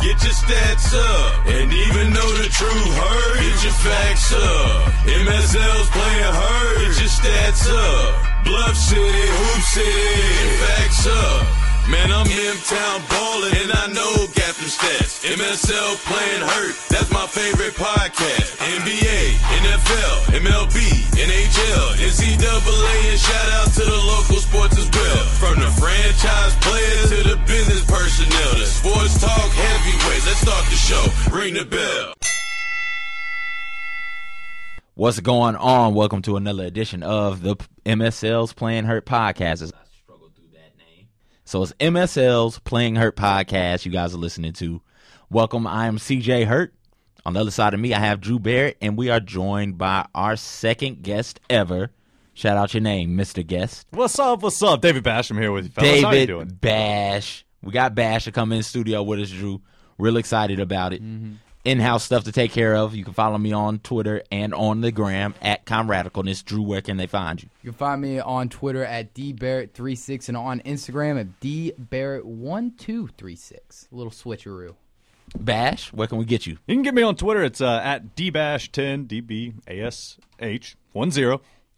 Get your stats up. And even though the truth hurt, get your facts up. MSL's playing hurt. Get your stats up. Bluff City, Hoop City, facts up. Man, I'm M-Town ballin' and I know got them stats. MSL playing hurt, that's my favorite podcast. NBA, NFL, MLB, NHL, NCAA, and shout out to the local sports From the franchise players to the business personnel, the sports talk heavyweights. Let's start the show. Ring the bell. What's going on? Welcome to another edition of the MSL's Playing Hurt podcast. So it's MSL's Playing Hurt podcast you guys are listening to. Welcome. I am CJ Hurt. On the other side of me, I have Drew Barrett, and we are joined by our second guest ever. Shout out your name, Mr. Guest. What's up? What's up? David Bash. I'm here with you, fellas. How you doing? David Bash. We got Bash to come in studio with us, Drew. Real excited about it. Mm-hmm. In-house stuff to take care of. You can follow me on Twitter and on the gram at Comradicalness. Drew, where can they find you? You can find me on Twitter at dbarrett36 and on Instagram at dbarrett1236. A little switcheroo. Bash, where can we get you? You can get me on Twitter. It's uh, at dbash10 dbash 10.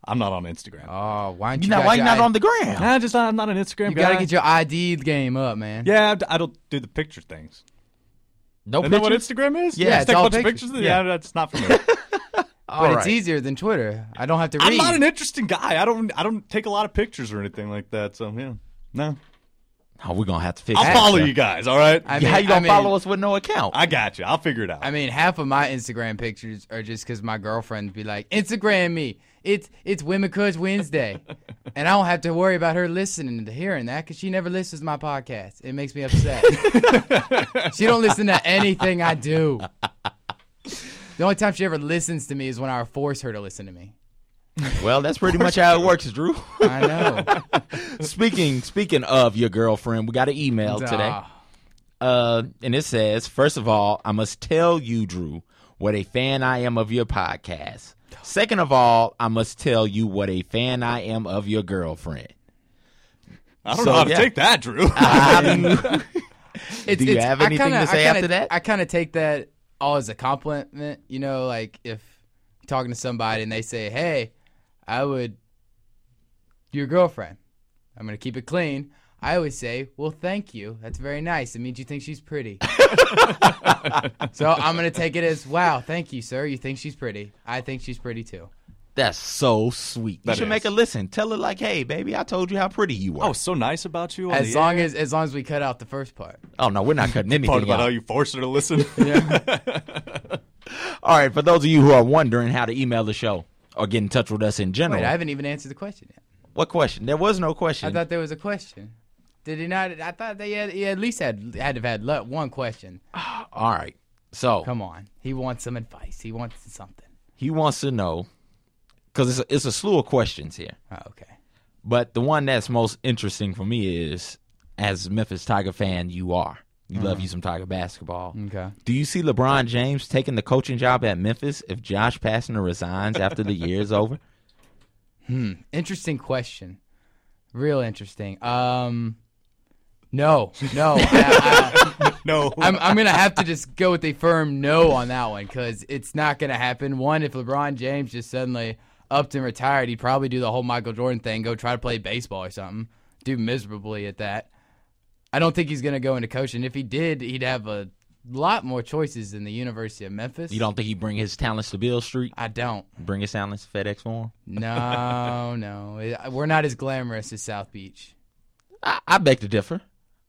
I'm not on Instagram. Oh, why don't You you know, got why you not I- on the gram? Nah, just I'm not an Instagram You guy. got to get your ID game up, man. yeah, I don't do the picture things. No Isn't that what pictures? Instagram is? Yeah, Just it's take a all bunch of pictures. pictures. Yeah. Yeah, that's not for me. But All it's easier than Twitter. I don't have to read. I'm not an interesting guy. I don't. I don't take a lot of pictures or anything like that. So yeah, no. Oh, we're gonna have to fix I'll that. follow stuff. you guys. All right. I Yeah, How you I gonna mean- follow us with no account? I got you. I'll figure it out. I mean, half of my Instagram pictures are just because my girlfriends be like, Instagram me. It's it's Women Crush Wednesday, and I don't have to worry about her listening to hearing that because she never listens to my podcast. It makes me upset. she don't listen to anything I do. The only time she ever listens to me is when I force her to listen to me. well, that's pretty much how it works, Drew. I know. speaking speaking of your girlfriend, we got an email today. Ah, Uh, and it says, first of all, I must tell you, Drew, what a fan I am of your podcast. Second of all, I must tell you what a fan I am of your girlfriend. I don't so, know how to yeah. take that, Drew. How do you- It's, Do you it's- have I anything kinda- to say kinda, after that? I kind of take that all as a compliment. You know, like if you're talking to somebody and they say, "Hey, I would your girlfriend." I'm gonna keep it clean. I always say, "Well, thank you. That's very nice. It means you think she's pretty." so I'm gonna take it as, "Wow, thank you, sir. You think she's pretty. I think she's pretty too." That's so sweet. You That should is. make a listen. Tell her like, "Hey, baby, I told you how pretty you were." oh, so nice about you. On As the long air. as as long as we cut out the first part. oh no, we're not cutting anything part about how out. you forced her to listen. All right, for those of you who are wondering how to email the show or get in touch with us in general, Wait, I haven't even answered the question yet. what question? There was no question. I question. thought there was a question. Did he not? I thought they had, he at least had had to have had one question. All right, so Come on, he wants some advice. He wants something. he wants to know because it's a, it's a slew of questions here. Oh, okay. But the one that's most interesting for me is, as Memphis Tiger fan, you are. You love you some Tiger basketball. Okay. Do you see LeBron James taking the coaching job at Memphis if Josh Pastner resigns after the year is over? Hmm. Interesting question. Real interesting. Um, no, no. I, I, no. I'm I'm gonna have to just go with a firm no on that one because it's not gonna happen. One, if LeBron James just suddenly upped and retired, he'd probably do the whole Michael Jordan thing, go try to play baseball or something, do miserably at that. I don't think he's gonna go into coaching. If he did, he'd have a lot more choices than the University of Memphis. You don't think he'd bring his talents to Beale Street? I don't. Bring his talents to FedEx Forum? No, no. We're not as glamorous as South Beach. I, I beg to differ.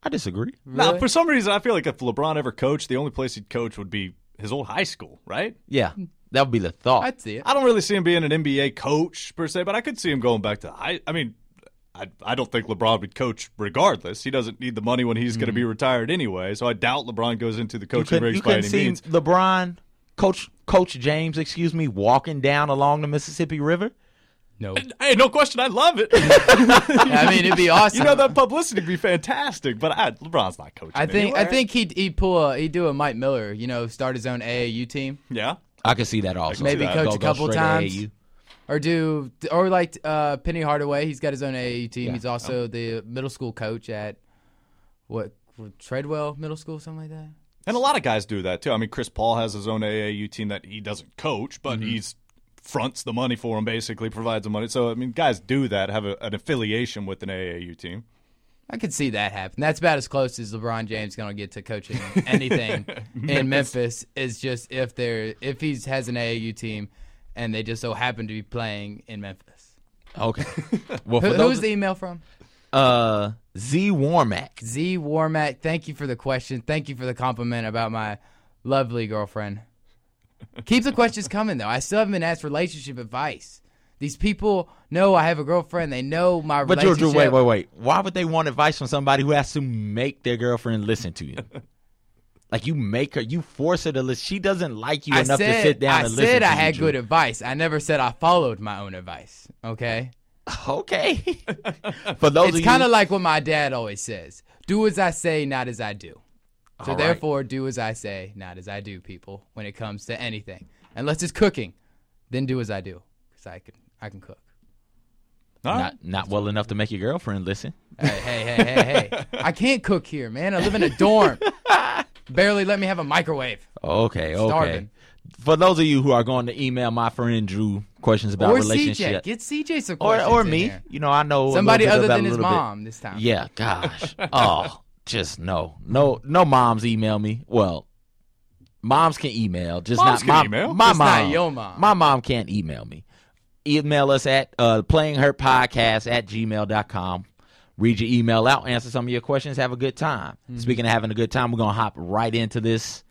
I disagree. Nah, Really? for some reason, I feel like if LeBron ever coached, the only place he'd coach would be his old high school, right? Yeah, that would be the thought. I'd see it. I don't really see him being an NBA coach per se, but I could see him going back to high. I mean, I, I don't think LeBron would coach regardless. He doesn't need the money when he's going to be retired anyway. So I doubt LeBron goes into the Mm-hmm. coaching couldn't, ranks by any see means. LeBron, Coach Coach James, excuse me, walking down along the Mississippi River. No. Hey, no question, I love it. I mean, it'd be awesome. you know that publicity would be fantastic, but I, LeBron's not coaching. I think I think he'd he'd pull a he'd do a Mike Miller, you know, start his own AAU team, yeah. I could see that also. Maybe that. coach Go- a couple times, AAU. or do or like uh, Penny Hardaway. He's got his own AAU team. Yeah. He's also the middle school coach at what Treadwell Middle School, something like that. And a lot of guys do that too. I mean, Chris Paul has his own AAU team that he doesn't coach, but Mm-hmm. he's fronts the money for him, basically provides the money. So I mean, guys do that, have a, an affiliation with an AAU team. I could see that happen. That's about as close as LeBron James going to get to coaching anything in Memphis. Is just if they're if he has an AAU team, and they just so happen to be playing in Memphis. Okay. Well, Who, those, who's the email from? uh Z Warmack. Z Warmack. Thank you for the question. Thank you for the compliment about my lovely girlfriend. Keep the questions coming though. I still haven't been asked relationship advice. These people know I have a girlfriend. They know my But relationship. Drew, wait, wait, wait. Why would they want advice from somebody who has to make their girlfriend listen to you? like you make her, you force her to listen. She doesn't like you I enough said, to sit down I and listen. said I had Drew. good advice. I never said I followed my own advice. Okay. Okay. For those it's of kind you, of like what my dad always says: "Do as I say, not as I do." So All right. therefore, do as I say, not as I do. People, when it comes to anything, unless it's cooking, then do as I do, because I can I can cook. All right. not not well enough to make your girlfriend listen. Hey, hey, hey, hey, hey! I can't cook here, man. I live in a dorm. Barely let me have a microwave. Okay, okay. Starving. For those of you who are going to email my friend Drew questions about or relationship, CJ, get CJ some questions or in me, here. you know, I know Somebody other than his little bit. mom this time. Yeah, gosh. oh, just no, no, no. Moms email me. Well, moms can email, just Moms not my, email. my Just mom. not your mom. My mom can't email me. Email us at uh, playing her podcast at gmail.com. Read your email out, answer some of your questions, have a good time. Mm-hmm. Speaking of having a good time, we're gonna hop right into this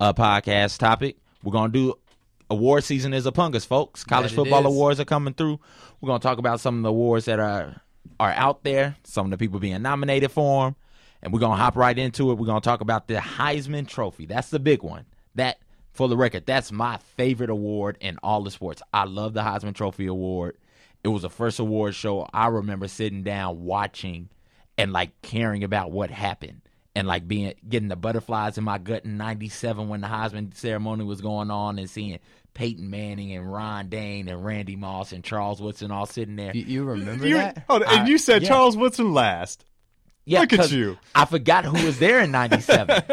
uh, podcast topic. We're gonna do award season is upon us, folks. College That football awards are coming through. We're gonna talk about some of the awards that are are out there, some of the people being nominated for them, and we're gonna hop right into it. We're gonna talk about the Heisman Trophy. That's the big one. That, for the record, that's my favorite award in all the sports. I love the Heisman Trophy award. It was the first award show I remember sitting down watching and like caring about what happened and like being getting the butterflies in my gut in 97 when the Heisman ceremony was going on and seeing Peyton Manning and Ron Dayne and Randy Moss and Charles Woodson all sitting there. You, you remember You- that? hold on, and I- you said yeah. Charles Woodson last. Yeah, Look at 'cause you. I forgot who was there in '97.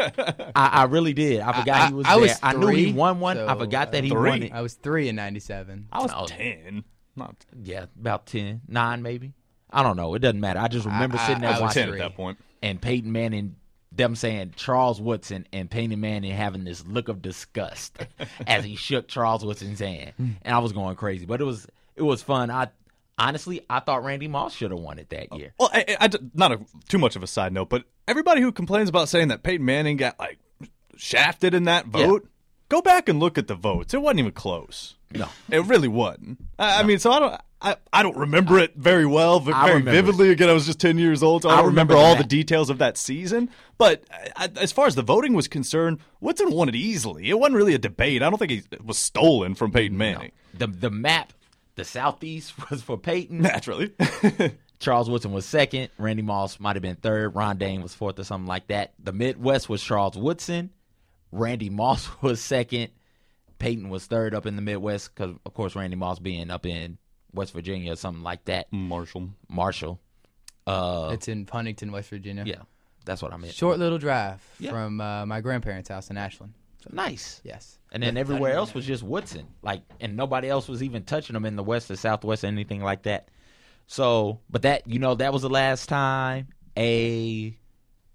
I, I really did. I forgot I- he was I there. was I knew he won one. I so, forgot that uh, he Three? won it. I was three in '97. I was Oh. ten. Not Yeah, about 10, 9 maybe. I don't know. It doesn't matter. I just remember I- sitting there I was watching ten three. at that point. and Peyton Manning, them saying Charles Woodson and Peyton Manning having this look of disgust as he shook Charles Woodson's hand, and I was going crazy. But it was it was fun. I honestly I thought Randy Moss should have won it that year. Well, I, I- I- not a, too much of a side note, but everybody who complains about saying that Peyton Manning got like shafted in that vote, go back and look at the votes. It wasn't even close. No. It really wasn't. I, I mean, so I don't. I, I don't remember it very well, I very vividly. Again, I was just ten years old, so I I don't remember, remember all the details of that season. But I, I- as far as the voting was concerned, Woodson won it easily. It wasn't really a debate. I don't think he was stolen from Peyton Manning. The the map, the southeast was for Peyton. Naturally, Charles Woodson was second. Randy Moss might have been third. Ron Dayne was fourth or something like that. The Midwest was Charles Woodson. Randy Moss was second. Peyton was third up in the Midwest because, of course, Randy Moss being up in West Virginia or something like that. Marshall. Marshall. Uh, It's in Huntington, West Virginia. yeah, that's what I meant. Short little drive Yeah. from uh, my grandparents' house in Ashland. Nice. Yes. And then everywhere else was just Woodson, like, and nobody else was even touching them in the West or Southwest or anything like that. So, but that you know, that was the last time a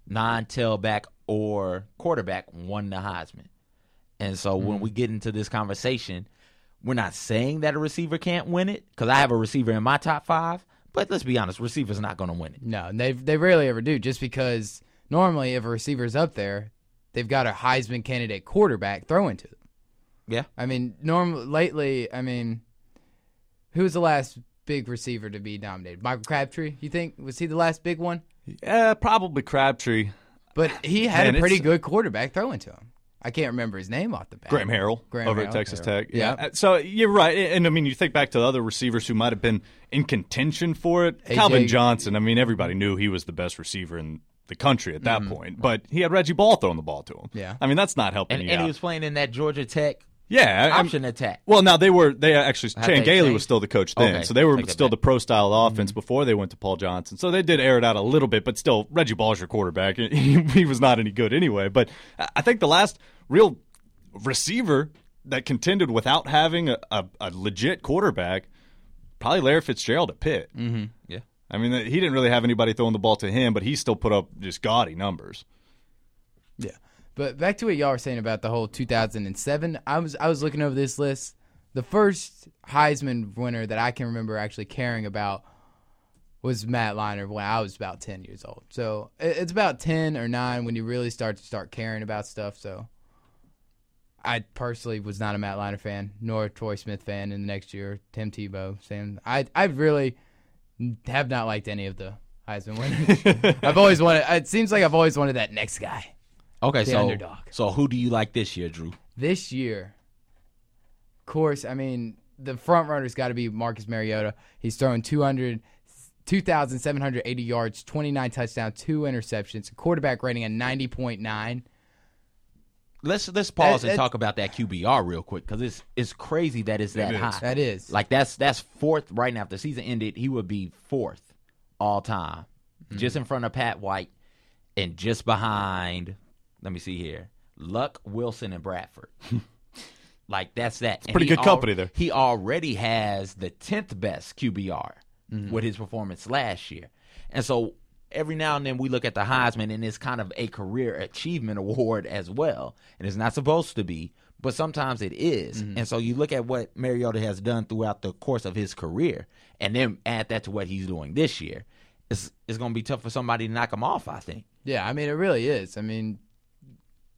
non-tailback or quarterback won the Heisman. And so when we mm. get into this conversation, we're not saying that a receiver can't win it because I have a receiver in my top five. But let's be honest, receiver's not going to win it. No, they they rarely ever do. Just because normally, if a receiver's up there, they've got a Heisman candidate quarterback throwing to them. Yeah. I mean, norm lately, I mean, who was the last big receiver to be nominated? Michael Crabtree. You think was he the last big one? Yeah, probably Crabtree. But he had Man, a pretty good quarterback throwing to him. I can't remember his name off the bat. Graham Harrell Graham over Harrell, at Texas. Tech. Yeah. Yeah. So you're right. And, and I mean, you think back to the other receivers who might have been in contention for it. AJ Calvin Johnson. I mean, everybody knew he was the best receiver in the country at that point, but he had Reggie Ball throwing the ball to him. Mm-hmm. Yeah. I mean, that's not helping And, and he was playing in that Georgia Tech Yeah, I- I'm- Option attack. Well, now they were they actually Have Chan Gailey was still the coach then, Okay, so they were take still the pro style offense before they went to Paul Johnson. So they did air it out a little bit, but still Reggie Ball's your quarterback. He, he was not any good anyway. But I- I think the last real receiver that contended without having a, a, a legit quarterback, probably Larry Fitzgerald at Pitt. Mm-hmm. Yeah. I mean, he didn't really have anybody throwing the ball to him, but he still put up just gaudy numbers. Yeah. But back to what y'all were saying about the whole 2007. I was I was looking over this list. The first Heisman winner that I can remember actually caring about was Matt Leinart when I was about 10 years old. So it's about 10 or 9 when you really start to start caring about stuff. So I personally was not a Matt Leinart fan, nor a Troy Smith fan in the next year. Tim Tebow, Sam. I I really have not liked any of the Heisman winners. I've always wanted. It seems like I've always wanted that next guy. Okay, The so underdog. so who do you like this year, Drew? this year, of course, I mean, the front runner's got to be Marcus Mariota. He's thrown 200, 2,780 yards, 29 touchdowns, two interceptions, quarterback rating at 90.9. Let's let's pause That- and that- talk about that QBR real quick because it's it's crazy that it's that It is. high. That is. Like that's that's fourth right now. If the season ended, he would be fourth all time, Mm-hmm. just in front of Pat White, and just behind. Let me see here: Luck, Wilson, and Bradford. like that's that. It's pretty good company there. He already has the tenth best QBR Mm-hmm. with his performance last year, and so every now and then we look at the Heisman, and it's kind of a career achievement award as well, and it's not supposed to be, but sometimes it is. Mm-hmm. And so you look at what Mariota has done throughout the course of his career, and then add that to what he's doing this year. It's it's going to be tough for somebody to knock him off. I think. Yeah, I mean, it really is. I mean,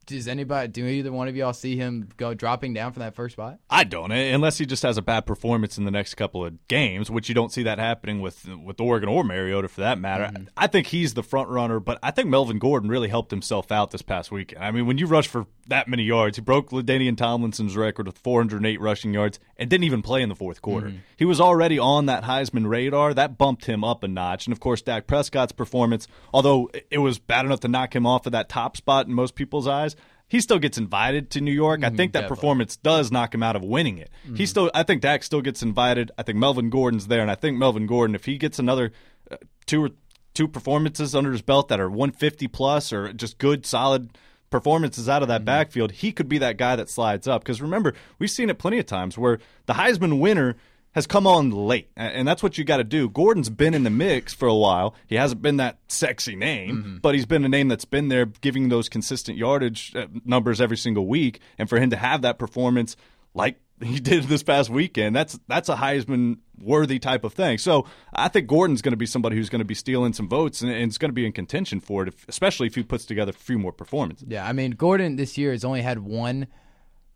does anybody, do either one of y'all see him go dropping down from that first spot? I don't, eh, unless he just has a bad performance in the next couple of games, which you don't see that happening with with Oregon or Mariota for that matter. I think he's the front runner, but I think Melvin Gordon really helped himself out this past weekend. I mean, when you rush for that many yards, he broke Ladainian Tomlinson's record with 408 rushing yards and didn't even play in the fourth quarter. He was already on that Heisman radar. That bumped him up a notch. And of course, Dak Prescott's performance, although it was bad enough to knock him off of that top spot in most people's eyes. He still gets invited to New York. I mm-hmm. think that definitely. performance does knock him out of winning it. He mm-hmm. still, I think Dak still gets invited. I think Melvin Gordon's there, and I think Melvin Gordon, if he gets another uh, two or two performances under his belt that are 150 plus or just good, solid performances out of that mm-hmm. backfield, he could be that guy that slides up. Because remember, we've seen it plenty of times where the Heisman winner has come on late, and that's what you got to do. Gordon's been in the mix for a while. He hasn't been that sexy name, but he's been a name that's been there, giving those consistent yardage uh, numbers every single week. And for him to have that performance like he did this past weekend, that's that's a Heisman worthy type of thing. So I think Gordon's going to be somebody who's going to be stealing some votes, and, and is going to be in contention for it, if, especially if he puts together a few more performances. Yeah, I mean, Gordon this year has only had one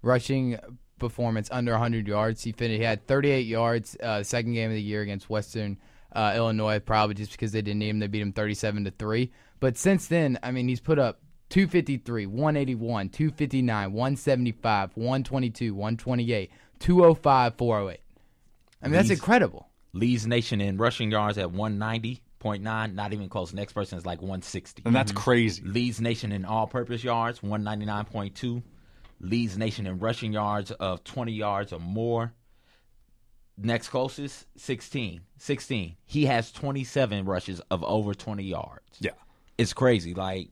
rushing performance under 100 yards. He finished, he had 38 yards uh, second game of the year against Western uh, Illinois, probably just because they didn't need him. They beat him 37 to 3. But since then, I mean, he's put up 253, 181, 259, 175, 122, 128, 205, 408. I mean, that's incredible. Leads nation in rushing yards at 190.9, not even close. Next person is like 160. And that's crazy. Leads nation in all purpose yards, 199.2. Leads nation in rushing yards of 20 yards or more. Next closest, 16. 16. He has 27 rushes of over 20 yards. Yeah. It's crazy. Like,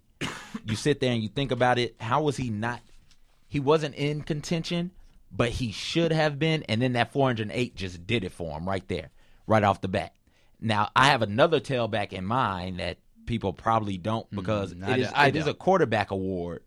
you sit there and you think about it. How was he not? He wasn't in contention, but he should have been. And then that 408 just did it for him right there, right off the bat. Now, I have another tailback in mind that people probably don't because I it is it is a quarterback award.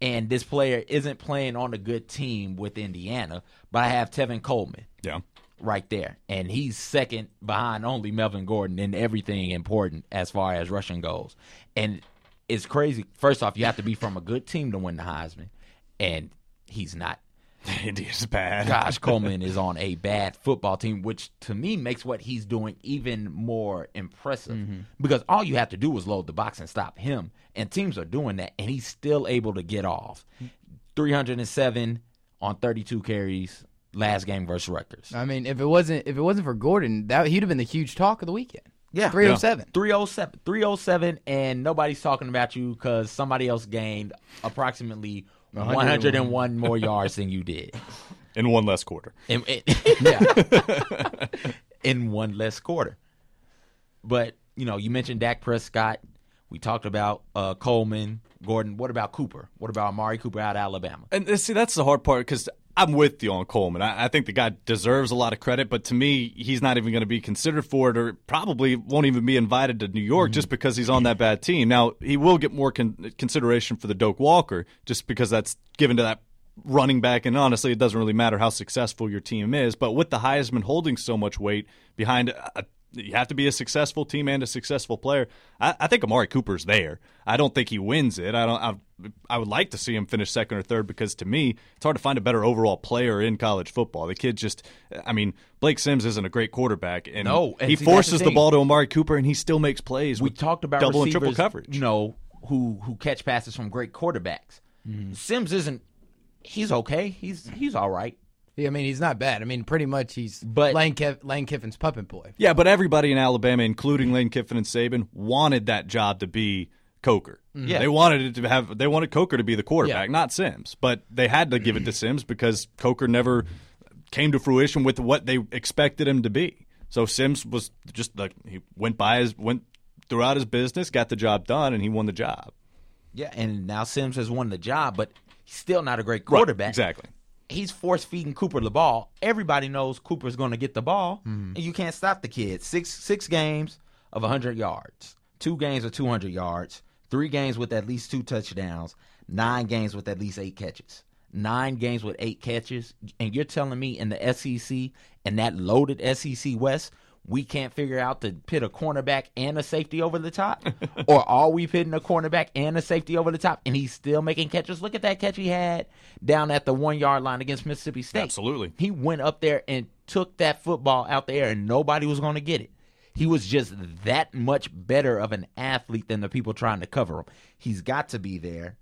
And this player isn't playing on a good team with Indiana, but I have Tevin Coleman Yeah. right there. And he's second behind only Melvin Gordon in everything important as far as rushing goes. And it's crazy. First off, you have to be from a good team to win the Heisman. And he's not. India's bad. Josh Coleman is on a bad football team, which to me makes what he's doing even more impressive. Mm-hmm. Because all you have to do is load the box and stop him. And teams are doing that, and he's still able to get off. 307 on 32 carries last game versus Rutgers. I mean, if it wasn't if it wasn't for Gordon, that he'd have been the huge talk of the weekend. Yeah. 307. 307 307 and nobody's talking about you because somebody else gained approximately 101 more yards than you did. in one less quarter. In, in, Yeah. in one less quarter. But, you know, you mentioned Dak Prescott. We talked about uh, Coleman, Gordon. What about Cooper? What about Amari Cooper out of Alabama? And see, that's the hard part because I'm with you on Coleman. I, I think the guy deserves a lot of credit, but to me, he's not even going to be considered for it, or probably won't even be invited to New York just mm-hmm. because he's on that bad team. Now he will get more con- consideration for the Doak Walker, just because that's given to that running back. And honestly, it doesn't really matter how successful your team is. But with the Heisman holding so much weight behind a you have to be a successful team and a successful player. I, I think Amari Cooper's there. I don't think he wins it. I don't. I, I would like to see him finish second or third because to me, it's hard to find a better overall player in college football. The kid just, I mean, Blake Sims isn't a great quarterback, and No, and he see, forces the the, ball to Amari Cooper, and he still makes plays. We with talked about double and triple coverage. You know, who who catch passes from great quarterbacks. Mm-hmm. Sims isn't. He's okay. He's he's all right. Yeah, I mean, he's not bad. I mean, pretty much he's But- Lane, Kiff- Lane Kiffin's puppet boy. Yeah, but everybody in Alabama, including Lane Kiffin and Saban, wanted that job to be Coker. Mm-hmm. Yeah. They wanted it to have they wanted Coker to be the quarterback, Yeah. not Sims. But they had to give it to Sims because Coker never came to fruition with what they expected him to be. So Sims was just like he went by his went throughout his business, got the job done, and he won the job. Yeah, and now Sims has won the job, but he's still not a great quarterback. exactly. He's force feeding Cooper the ball. Everybody knows Cooper's going to get the ball, mm-hmm. and you can't stop the kid. Six six games of 100 yards, two games of 200 yards, three games with at least two touchdowns, nine games with at least eight catches, nine games with eight catches, and you're telling me in the SEC and that loaded SEC West. We can't figure out to pit a cornerback and a safety over the top, or are we pitting a cornerback and a safety over the top, and he's still making catches? Look at that catch he had down at the one yard line against Mississippi State. Absolutely. He went up there and took that football out the air, and nobody was going to get it. He was just that much better of an athlete than the people trying to cover him. He's got to be there,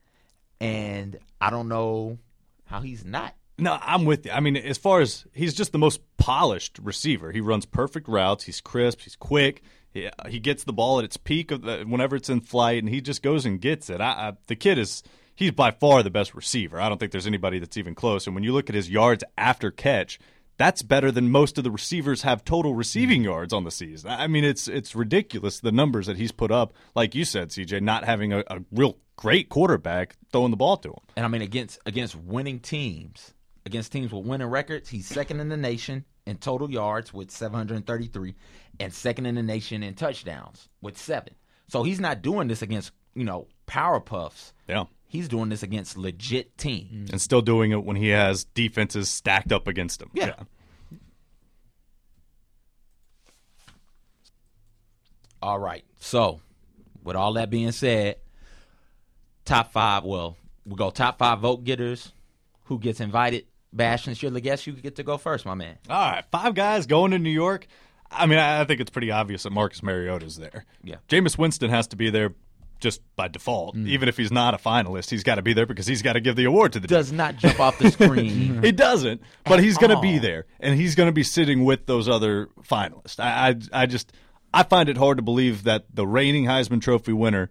and I don't know how he's not. No, I'm with you. I mean, as far as he's just the most polished receiver. He runs perfect routes. He's crisp. He's quick. He, uh, he gets the ball at its peak of the, whenever it's in flight, and he just goes and gets it. I, I, the kid is he's by far the best receiver. I don't think there's anybody that's even close. And when you look at his yards after catch, that's better than most of the receivers have total receiving mm-hmm. yards on the season. I mean, it's it's ridiculous the numbers that he's put up. Like you said, CJ, not having a, a real great quarterback throwing the ball to him. And I mean, against against winning teams, against teams with winning records, he's second in the nation in total yards with 733, and second in the nation in touchdowns with seven. So he's not doing this against you know power puffs. Yeah. He's doing this against legit teams. Mm-hmm. and still doing it when he has defenses stacked up against him. Yeah. All right. So, with all that being said, top five. Well, we go top five vote getters. Who gets invited? Bash, since you're the guest, you get to go first, my man. All right, five guys going to New York. I mean, I think it's pretty obvious that Marcus Mariota's there. Yeah. Jameis Winston has to be there just by default. Mm. Even if he's not a finalist, he's got to be there because he's got to give the award to the Does not jump off the screen. He doesn't, but he's going to be there, and he's going to be sitting with those other finalists. I, I, I just, I find it hard to believe that the reigning Heisman Trophy winner,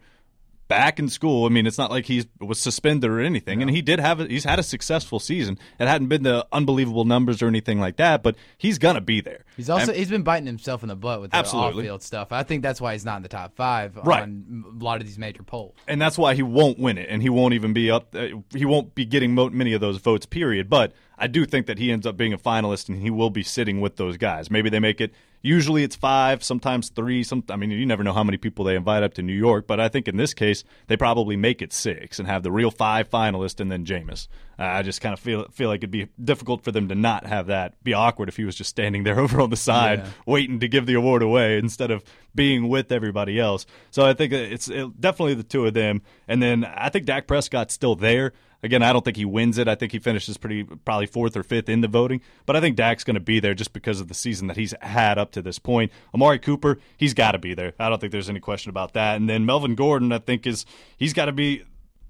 back in school. I mean, it's not like he was suspended or anything, and he did have, a, he's had a successful season. It hadn't been the unbelievable numbers or anything like that, but he's going to be there. He's also And- he's been biting himself in the butt with the Absolutely. off-field stuff. I think that's why he's not in the top five Right. on a lot of these major polls. and that's why he won't win it, and he won't even be up. Uh, he won't be getting mo- many of those votes. Period. But I do think that he ends up being a finalist, and he will be sitting with those guys. Maybe they make it. Usually it's five, sometimes three. Some, I mean, you never know how many people they invite up to New York. But I think in this case, they probably make it six and have the real five finalists, and then Jameis. Uh, I just kind of feel feel like it'd be difficult for them to not have that. Be awkward if he was just standing there over on the side, Yeah. waiting to give the award away instead of being with everybody else. So I think it's it, definitely the two of them. And then I think Dak Prescott's still there. Again, I don't think he wins it. I think he finishes pretty probably fourth or fifth in the voting. But I think Dak's going to be there just because of the season that he's had up to this point. Amari Cooper, he's got to be there. I don't think there's any question about that. And then Melvin Gordon, I think is he's got to be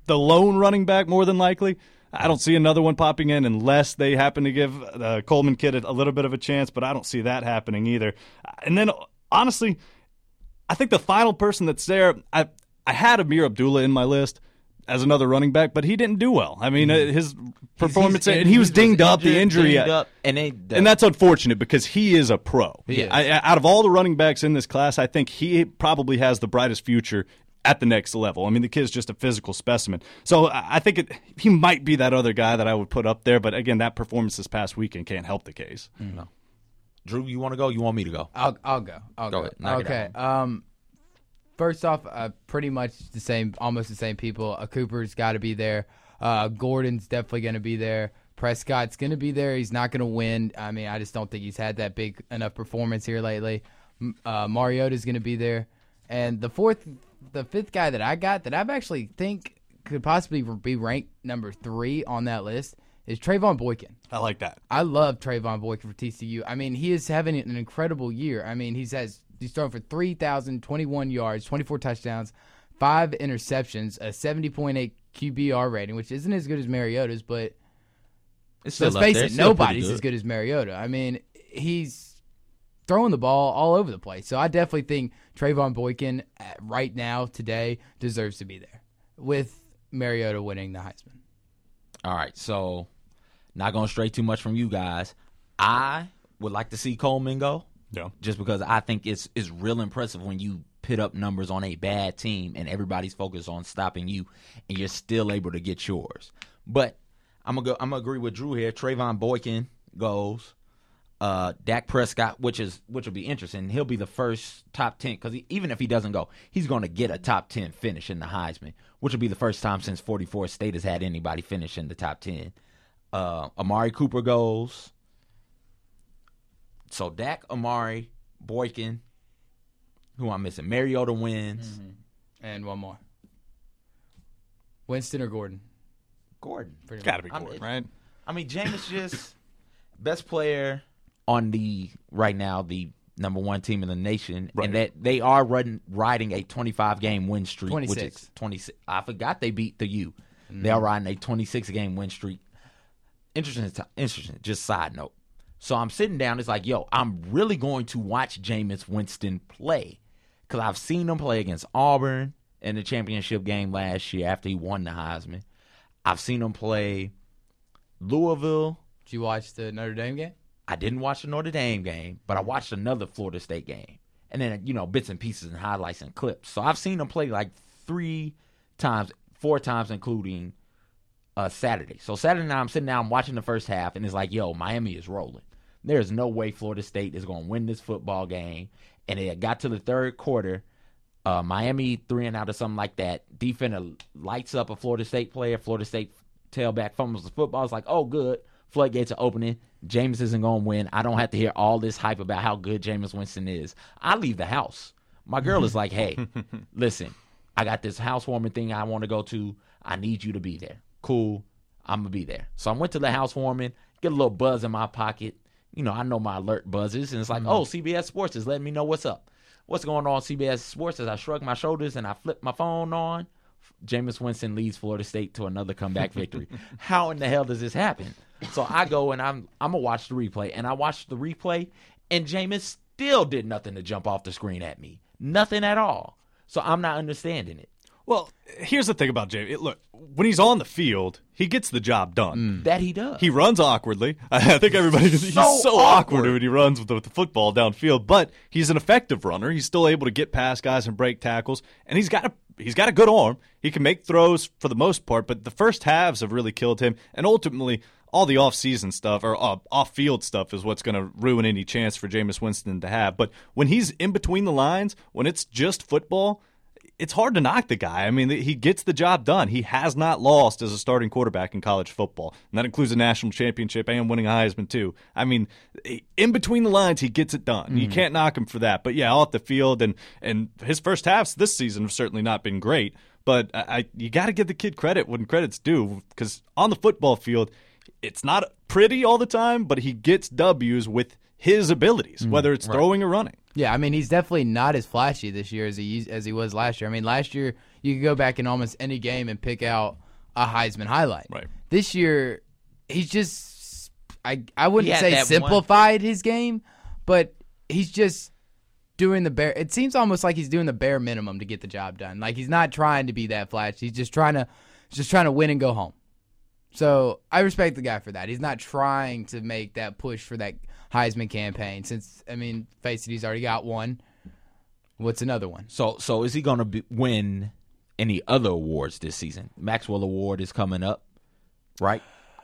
the lone running back more than likely. I don't see another one popping in unless they happen to give the Coleman kid a, a little bit of a chance, but I don't see that happening either. And then honestly, I think the final person that's there, I I had Ameer Abdullah in my list. As another running back, but he didn't do well. I mean, uh, his performance, He's- and he was he's dinged up. The injury, dinged up, and they and that's unfortunate because he is a pro. He. I, I- out of all the running backs in this class, I think he probably has the brightest future at the next level. I mean, the kid's just a physical specimen. So I I think it, he might be that other guy that I would put up there. But again, that performance this past weekend can't help the case. No. Drew, you want to go? You want me to go? I'll I'll go. I'll Go go. ahead, okay. Um, first off, uh, pretty much the same, almost the same people. Uh, Cooper's got to be there. Uh, Gordon's definitely going to be there. Prescott's going to be there. He's not going to win. I mean, I just don't think he's had that big enough performance here lately. Uh, Mariota's going to be there, and the fourth, the fifth guy that I got that I've actually think could possibly be ranked number three on that list is Trevone Boykin. I like that. I love Trevone Boykin for TCU. I mean, he is having an incredible year. I mean, he's has he's throwing for 3,021 yards, 24 touchdowns, five interceptions, a 70.8 QBR rating, which isn't as good as Mariota's, but It's let's still face it, nobody's as good as Mariota. I mean, he's throwing the ball all over the place. So I definitely think Trevone Boykin uh, right now today deserves to be there with Mariota winning the Heisman. All right, so not going to stray too much from you guys. I would like to see Coleman go. Yeah. just because I think it's it's real impressive when you put up numbers on a bad team and everybody's focused on stopping you and you're still able to get yours. But I'm gonna go. I'm gonna agree with Drew here. Trevone Boykin goes. Uh, Dak Prescott, which is which will be interesting. He'll be the first top ten because even if he doesn't go, he's going to get a top ten finish in the Heisman, which will be the first time since 44 State has had anybody finish in the top ten. Uh, Amari Cooper goes. So Dak, Amari, Boykin, who I'm missing, Mariota wins. Mm-hmm. And one more. Winston or Gordon? Gordon. Pretty Got to be I'm- Gordon, right? I mean, Jameis just best player on the right now the number one team in the nation, Right. and that they are running riding a 25 game win streak, which 26. is 26. I forgot they beat the U. They mm-hmm. are riding a 26 game win streak. Interesting, interesting. Just side note. So I'm sitting down. It's like, yo, I'm really going to watch Jameis Winston play because I've seen him play against Auburn in the championship game last year after he won the Heisman. I've seen him play Louisville. Did you watch the Notre Dame game? I didn't watch the Notre Dame game, but I watched another Florida State game. And then, you know, bits and pieces and highlights and clips. So I've seen him play like three times, four times, including uh, Saturday. So Saturday night, I'm sitting down, I'm watching the first half, and it's like, yo, Miami is rolling. There's no way Florida State is going to win this football game. And it got to the third quarter. Uh, Miami three and out or something like that. Defender lights up a Florida State player. Florida State tailback fumbles the football. It's like, oh, good. Floodgates are opening. Jameis isn't going to win. I don't have to hear all this hype about how good Jameis Winston is. I leave the house. My girl is like, hey, listen, I got this housewarming thing I want to go to. I need you to be there. Cool. I'm going to be there. So I went to the housewarming, get a little buzz in my pocket. You know, I know my alert buzzes. And it's like, mm-hmm. oh, CBS Sports is letting me know what's up. What's going on CBS Sports? As I shrug my shoulders and I flip my phone on, Jameis Winston leads Florida State to another comeback victory. How in the hell does this happen? So I go and I'm I'm gonna watch the replay, and I watched the replay, and Jameis still did nothing to jump off the screen at me, nothing at all. So I'm not understanding it. Well, here's the thing about Jay. It, look, when he's on the field, he gets the job done. That he does. He runs awkwardly. I think everybody he's so, So awkward. awkward. when he runs with the, with the football downfield. But he's an effective runner. He's still able to get past guys and break tackles, and he's got a he's got a good arm. He can make throws for the most part. But the first halves have really killed him, and ultimately. All the off-season stuff or uh, off-field stuff is what's going to ruin any chance for Jameis Winston to have. But when he's in between the lines, when it's just football, it's hard to knock the guy. I mean, he gets the job done. He has not lost as a starting quarterback in college football, and that includes a national championship and winning a Heisman too. I mean, in between the lines, he gets it done. You mm-hmm. can't knock him for that. But yeah, off the field and and his first halves this season have certainly not been great. But I, I you got to give the kid credit when credit's due because on the football field, it's not pretty all the time, but he gets W's with his abilities, mm-hmm. whether it's throwing or running. Yeah, I mean he's definitely not as flashy this year as he as he was last year. I mean last year you could go back in almost any game and pick out a Heisman highlight. Right. This year he's just I I wouldn't say that one- simplified his game, but he's just doing the bare it seems almost like he's doing the bare minimum to get the job done. Like he's not trying to be that flashy. He's just trying to just trying to win and go home. So I respect the guy for that. He's not trying to make that push for that Heisman campaign. Since I mean, face it, he's already got one. What's another one? So so is he going to win any other awards this season? Maxwell Award is coming up, right?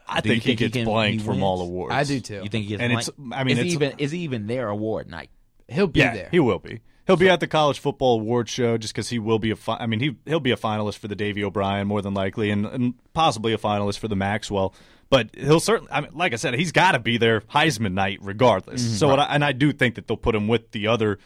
I Do you think, he gets can- blanked he from all awards. I do too. You think he gets And it's- I mean, is he it's- even is he even their award night? He'll be yeah, there. he will be. He'll be at the college football award show just because he will be a. Fi- I mean, he he'll be a finalist for the Davy O'Brien more than likely, and, and possibly a finalist for the Maxwell. But he'll certainly. I mean, like I said, he's got to be there Heisman night regardless. Mm-hmm. So, I, and I do think that they'll put him with the other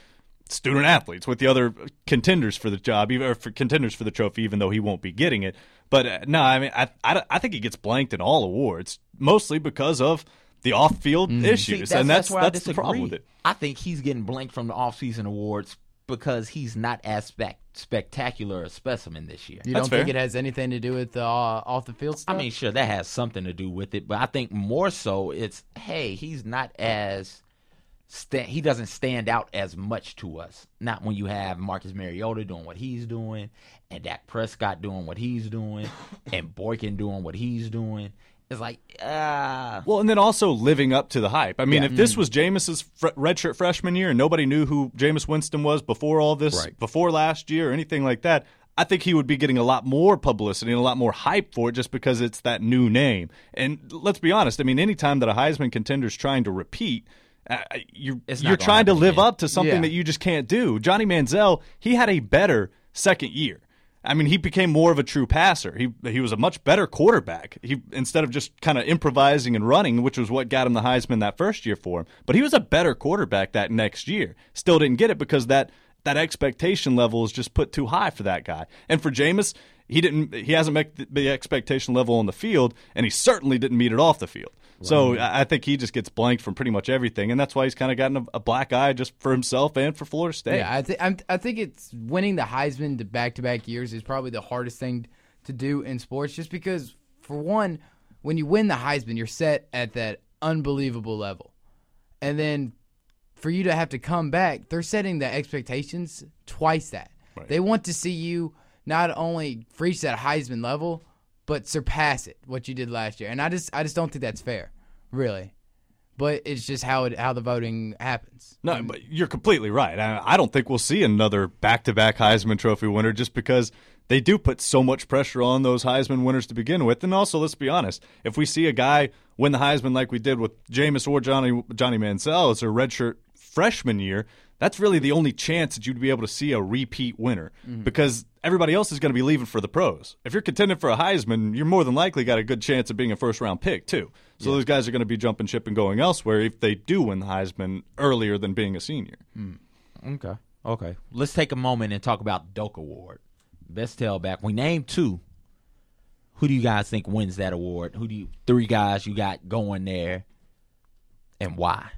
student athletes, with the other contenders for the job, even or for contenders for the trophy, even though he won't be getting it. But uh, no, I mean, I, I I think he gets blanked in all awards, mostly because of the off-field See, issues, and that's where that's, I the problem disagree. with it. I think he's getting blanked from the offseason awards because he's not as spec- spectacular a specimen this year. You That's don't think fair. it has anything to do with the uh, off the field stuff? I mean, sure, that has something to do with it, but I think more so it's hey, he's not as sta- he doesn't stand out as much to us. Not when you have Marcus Mariota doing what he's doing, and Dak Prescott doing what he's doing, and Boykin doing what he's doing. It's like, ah, Well, and then also living up to the hype. I mean, if this was Jameis's fr- redshirt freshman year and nobody knew who Jameis Winston was before all this, Right. before last year or anything like that, I think he would be getting a lot more publicity and a lot more hype for it just because it's that new name. And let's be honest. I mean, anytime that a Heisman contender is trying to repeat, uh, you're you're trying to live up to something Yeah. that you just can't do. Johnny Manziel, he had a better second year. I mean, he became more of a true passer. He he was a much better quarterback. He instead of just kind of improvising and running, which was what got him the Heisman that first year for him. But he was a better quarterback that next year. Still didn't get it because that that expectation level is just put too high for that guy. And for Jameis, he didn't he hasn't met the- the expectation level on the field, and he certainly didn't meet it off the field. So I think he just gets blanked from pretty much everything, and that's why he's kind of gotten a, a black eye just for himself and for Florida State. Yeah, I think I'm, I think it's winning the Heisman to back to back years is probably the hardest thing to do in sports. Just because, for one, when you win the Heisman, you're set at that unbelievable level, and then for you to have to come back, they're setting the expectations twice that. They want to see you not only reach that Heisman level, but surpass it what you did last year. And I just I just don't think that's fair, really. But it's just how it how the voting happens. No, but you're completely right. I, I don't think we'll see another back-to-back Heisman Trophy winner just because they do put so much pressure on those Heisman winners to begin with. And also, let's be honest, if we see a guy win the Heisman like we did with Jameis or Johnny Johnny Manziel as a redshirt freshman year, that's really the only chance that you'd be able to see a repeat winner mm-hmm. because everybody else is going to be leaving for the pros. If you're contending for a Heisman, you're more than likely got a good chance of being a first round pick too. So those guys are going to be jumping ship and going elsewhere if they do win the Heisman earlier than being a senior. Hmm. Okay. Okay. Let's take a moment and talk about Doak Award. Best tailback. We named two. Who do you guys think wins that award? Who do you three guys you got going there and why?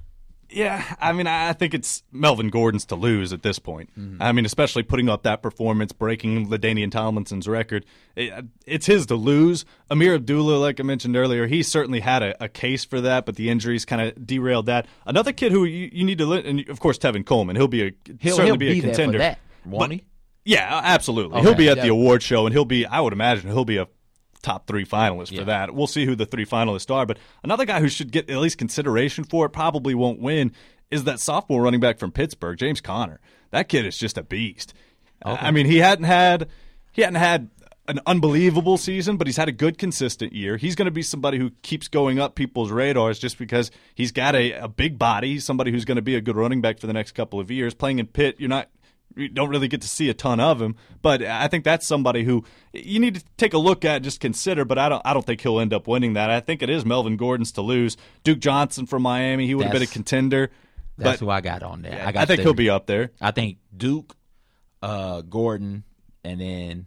Yeah, I mean, I think it's Melvin Gordon's to lose at this point. Mm-hmm. I mean, especially putting up that performance, breaking Ladainian Tomlinson's record. It- it's his to lose. Ameer Abdullah, like I mentioned earlier, he certainly had a, a case for that, but the injuries kind of derailed that. Another kid who you, you need to, and of course, Tevin Coleman. He'll be a He'll, certainly he'll be, a there contender. for that, won't he? Yeah, absolutely. Okay. He'll be at Yeah. the award show, and he'll be. I would imagine he'll be a top three finalist Yeah. for that. We'll see who the three finalists are. But another guy who should get at least consideration for it, probably won't win, is that sophomore running back from Pittsburgh, James Conner. That kid is just a beast. I mean, he hadn't had he hadn't had an unbelievable season, but he's had a good, consistent year. He's going to be somebody who keeps going up people's radars just because he's got a, a big body. Somebody who's going to be a good running back for the next couple of years. Playing in Pitt, you're not you don't really get to see a ton of him, but I think that's somebody who you need to take a look at, just consider. But I don't, I don't think he'll end up winning that. I think it is Melvin Gordon's to lose. Duke Johnson from Miami, he would have been a contender. That's who I got on there. I I, got think the- he'll be up there. I think Duke, uh, Gordon, and then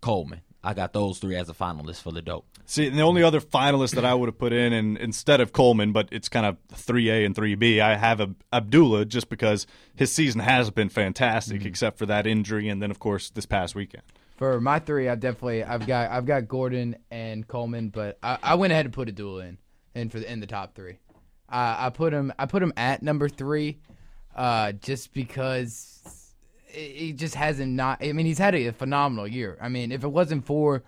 Coleman. I got those three as a finalist for the Doak. See, and the only other finalist that I would have put in, and instead of Coleman, but it's kind of three A and three B, I have Ab- Abdullah just because his season has been fantastic, except for that injury, and then of course this past weekend. For my three, I've definitely I've got I've got Gordon and Coleman, but I, I went ahead and put a duel in, in for the, in the top three. Uh, I put him I put him at number three, uh, just because he he just hasn't not. I mean, he's had a phenomenal year. I mean, if it wasn't for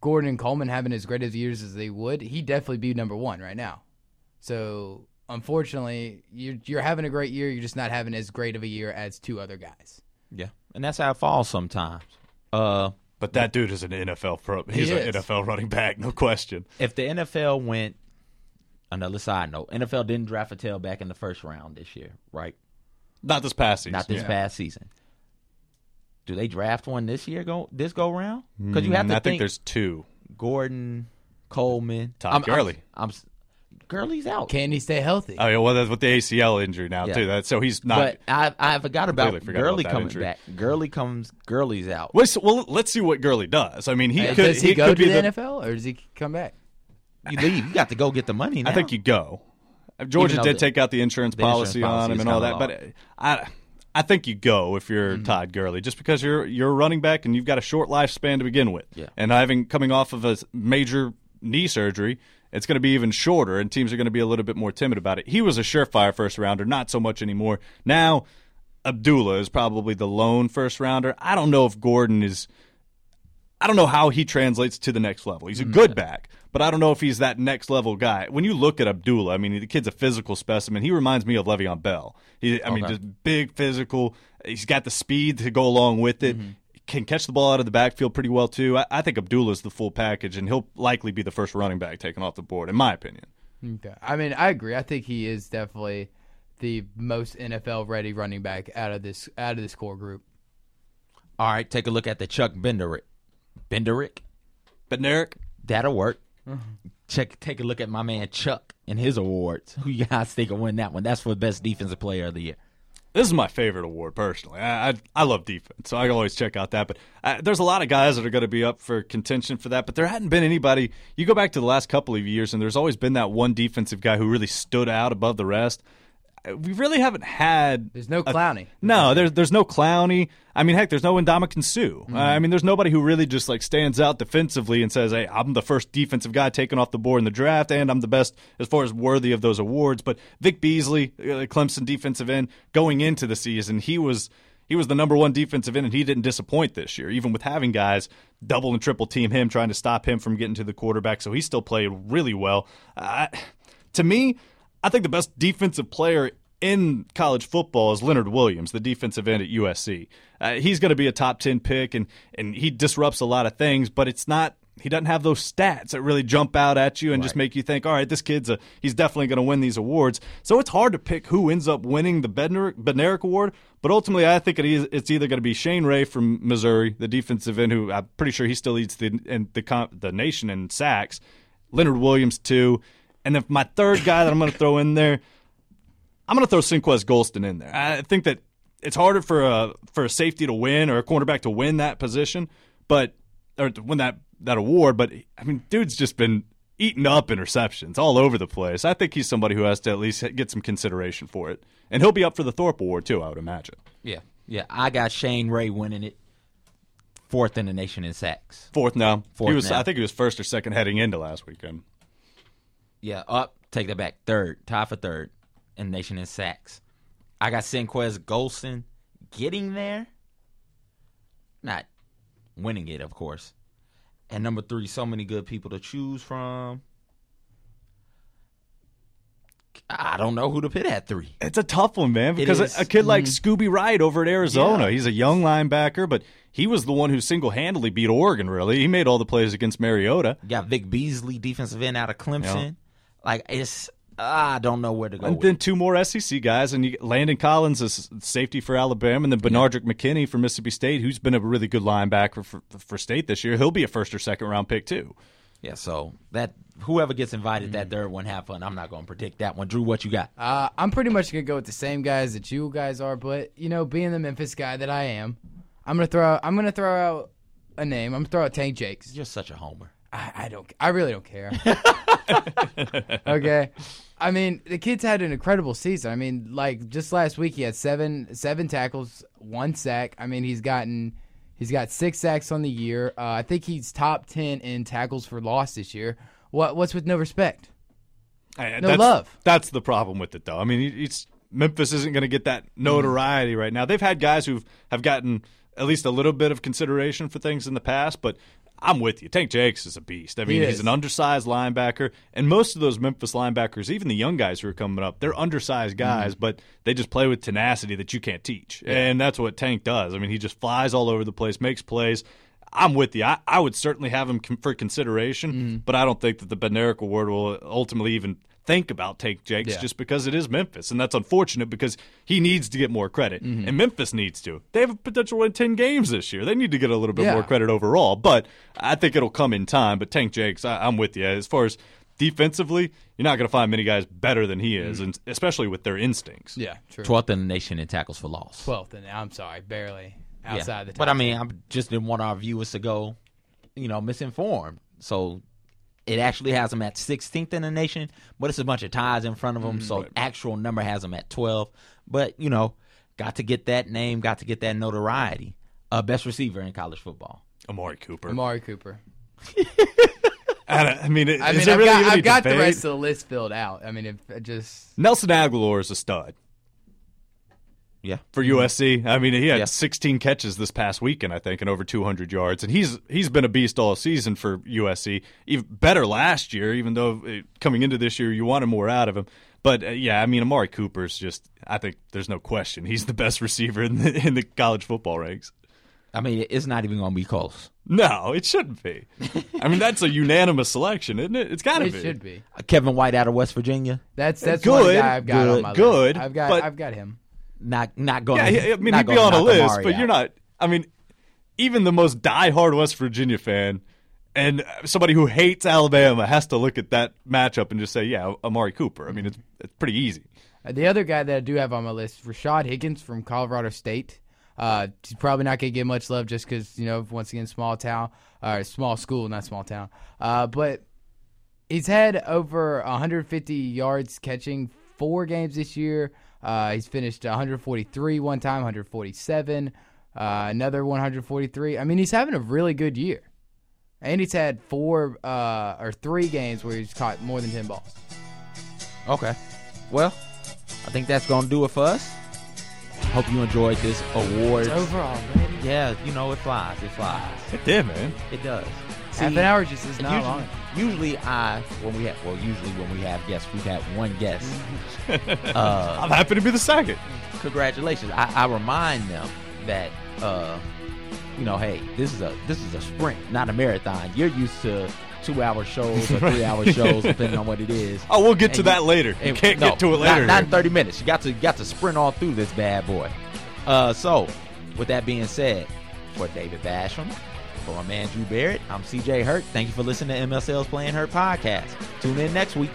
Gordon and Coleman having as great of years as they would, he'd definitely be number one right now. So unfortunately, you're you're having a great year. You're just not having as great of a year as two other guys. Yeah, and that's how it falls sometimes. Uh, But that dude is an NFL pro. He's He an. NFL running back, no question. if the NFL went another side note, NFL didn't draft a tailback in the first round this year, right? Not this past season. Not this yeah. past season. Do they draft one this year? Go this go round? Because you have Mm, to I think there's two. Gordon, Coleman, Todd I'm- I'm- Gurley. I'm, Gurley's out. Can he stay healthy? Oh yeah, well that's with the ACL injury now Yeah. too. That so he's not. but I I forgot about forgot Gurley about coming injury. back. Gurley comes. Gurley's out. well, so- well, let's see what Gurley does. I mean, he Uh, could. does he, go could to be the, NFL or does he come back? You leave. You got to go get the money. Now. I think you go. Georgia did the- take out the insurance the insurance policy on him and all that, kinda but I, I think you go if you're Mm-hmm. Todd Gurley, just because you're you're a running back and you've got a short lifespan to begin with. Yeah. And having coming off of a major knee surgery, it's going to be even shorter, and teams are going to be a little bit more timid about it. He was a surefire first rounder, not so much anymore. Now, Abdullah is probably the lone first rounder. I don't know if Gordon is. I don't know how he translates to the next level. He's a good back, but I don't know if he's that next level guy. When you look at Abdullah, I mean, the kid's a physical specimen. He reminds me of Le'Veon Bell. He, I mean, just big physical. He's got the speed to go along with it. Mm-hmm. Can catch the ball out of the backfield pretty well too. I, I think Abdullah's the full package, and he'll likely be the first running back taken off the board, in my opinion. Okay. I mean, I agree. I think he is definitely the most NFL ready running back out of this out of this core group. All right, take a look at the Chuck Benderick. Benderick, But Eric, that'll work. Check. Take a look at my man Chuck and his awards. Who you guys think will win that one? That's for the best defensive player of the year. This is my favorite award personally. I I, I love defense, so I always check out that. But uh, there's a lot of guys that are going to be up for contention for that. But there hadn't been anybody. You go back to the last couple of years, and there's always been that one defensive guy who really stood out above the rest. We really haven't had. There's no a- Clowney. no, there's there's no Clowney. I mean, heck, there's no Suh. Mm-hmm. Uh, I mean, there's nobody who really just like stands out defensively and says, "Hey, I'm the first defensive guy taken off the board in the draft, and I'm the best as far as worthy of those awards." But Vic Beasley, uh, Clemson defensive end, going into the season, he was he was the number one defensive end, and he didn't disappoint this year, even with having guys double and triple team him, trying to stop him from getting to the quarterback. So he still played really well. Uh, to me, I think the best defensive player in college football is Leonard Williams, the defensive end at USC. Uh, he's going to be a top 10 pick, and, and he disrupts a lot of things, but it's not. He doesn't have those stats that really jump out at you and just make you think, all right, this kid's a, he's definitely going to win these awards. So it's hard to pick who ends up winning the Bednarik, Award, but ultimately I think it is, it's either going to be Shane Ray from Missouri, the defensive end, who I'm pretty sure he still leads the the the nation in sacks. Leonard Williams too, and then my third guy that I'm going to throw in there. I'm going to throw Senquez Golson in there. I think that it's harder for a for a safety to win or a cornerback to win that position, but or to win that that award. But I mean, dude's just been eating up interceptions all over the place. I think he's somebody who has to at least get some consideration for it, and he'll be up for the Thorpe Award too. I would imagine. Yeah, yeah. I got Shane Ray winning it, fourth in the nation in sacks. Fourth now. Fourth he was. now. I think he was first or second heading into last weekend. Yeah, up. Take that back. Third, tie for third in the nation in sacks. I got Senquez Golson getting there, not winning it, of course. And number three, so many good people to choose from. I don't know who to pit at three. It's a tough one, man, because a, a kid like mm-hmm. Scooby Wright over at Arizona, Yeah. he's a young linebacker, but he was the one who single handedly beat Oregon, really. He made all the plays against Mariota. You got Vic Beasley, defensive end out of Clemson. Like it's, I don't know where to go. And with then it. two more SEC guys, and you, Landon Collins is safety for Alabama, and then Benardrick McKinney for Mississippi State, who's been a really good linebacker for, for State this year. He'll be a first or second round pick, too. yeah. So that whoever gets invited, that third one, have fun. I'm not going to predict that one. Drew, what you got? Uh, I'm pretty much gonna go with the same guys that you guys are, but you know, being the Memphis guy that I am, I'm gonna throw out, I'm gonna throw out a name. I'm gonna throw out Tank Jakes. You're such a homer. I, I don't. I really don't care. okay. I mean, the kid's had an incredible season. I mean, like just last week, he had seven seven tackles, one sack. I mean, he's gotten he's got six sacks on the year. Uh, I think he's top ten in tackles for loss this year. What what's with no respect? And No that's, love. That's the problem with it, though. I mean, it's Memphis isn't going to get that notoriety right now. They've had guys who have gotten at least a little bit of consideration for things in the past, but I'm with you. Tank Jakes is a beast. I mean, He he's an undersized linebacker, and most of those Memphis linebackers, even the young guys who are coming up, they're undersized guys, Mm-hmm. but they just play with tenacity that you can't teach, and that's what Tank does. I mean, he just flies all over the place, makes plays. I'm with you. I, I would certainly have him con- for consideration, Mm-hmm. but I don't think that the Bednarik Award will ultimately even think about Tank Jakes Yeah. just because it is Memphis, and that's unfortunate because he needs to get more credit, Mm-hmm. and Memphis needs to. They have a potential to win ten games this year. They need to get a little bit Yeah. more credit overall, but I think it'll come in time. But Tank Jakes, I, I'm with you. As far as defensively, you're not going to find many guys better than he is, and especially with their instincts. Yeah, true. 12th in the nation in tackles for loss. Twelfth, and I'm sorry, barely Yeah. outside the. Top But I mean, I just didn't want our viewers to go, you know, misinformed. So it actually has them at 16th in the nation, but it's a bunch of ties in front of them. so actual number has them at 12. But you know, got to get that name, got to get that notoriety. Uh, best receiver in college football. Amari Cooper. Amari Cooper. I, don't- I mean, I is mean, there I've really got, any I've got the rest of the list filled out. I mean, if I just Nelson Agholor is a stud Yeah. for USC. I mean, he had Yeah. 16 catches this past weekend, I think, and over 200 yards, and he's he's been a beast all season for USC. Even better last year, even though uh, coming into this year you wanted more out of him. But uh, yeah, I mean, Amari Cooper's just. I think there's no question he's the best receiver in the, in the college football ranks. I mean, it's not even going to be close. No, it shouldn't be. I mean, that's a unanimous selection, isn't it? It's got to it be. should be. Uh, Kevin White out of West Virginia, That's that's Good, one guy I've got good, on my good, list. I've got but- I've got him. Not not going. Yeah, he- I mean, he'd be on a list, Amari but out. you're not. I mean, even the most diehard West Virginia fan and somebody who hates Alabama has to look at that matchup and just say, "Yeah, Amari Cooper." I mean, it's it's pretty easy. Uh, The other guy that I do have on my list, Rashard Higgins from Colorado State. Uh, he's probably not gonna get much love just because you know once again small town or small school, not small town. Uh, but he's had over 150 yards catching four games this year. Uh, he's finished 143 one time, 147, uh, another 143. I mean, he's having a really good year, and he's had four uh, or three games where he's caught more than 10 balls. Okay. Well, I think that's going to do it for us. Hope you enjoyed this award. It's over already. Yeah, you know, it flies. It flies. It did, man. It does. Half an hour just is not usually, long. Usually I when we have well usually when we have guests we've had one guest. uh, I'm happy to be the second. congratulations. I, I remind them that uh, you know, hey, this is a this is a sprint, not a marathon. You're used to two hour shows or three hour shows, depending on what it is. Oh, we'll get to And that you- later. You can't no, get to it later. Not, in 30 minutes. You got to got to sprint all through this bad boy. Uh, so, with that being said, for David Basham, for my man Drew Barrett, I'm CJ Hurt. Thank you for listening to MSL's Playing Hurt podcast. Tune in next week.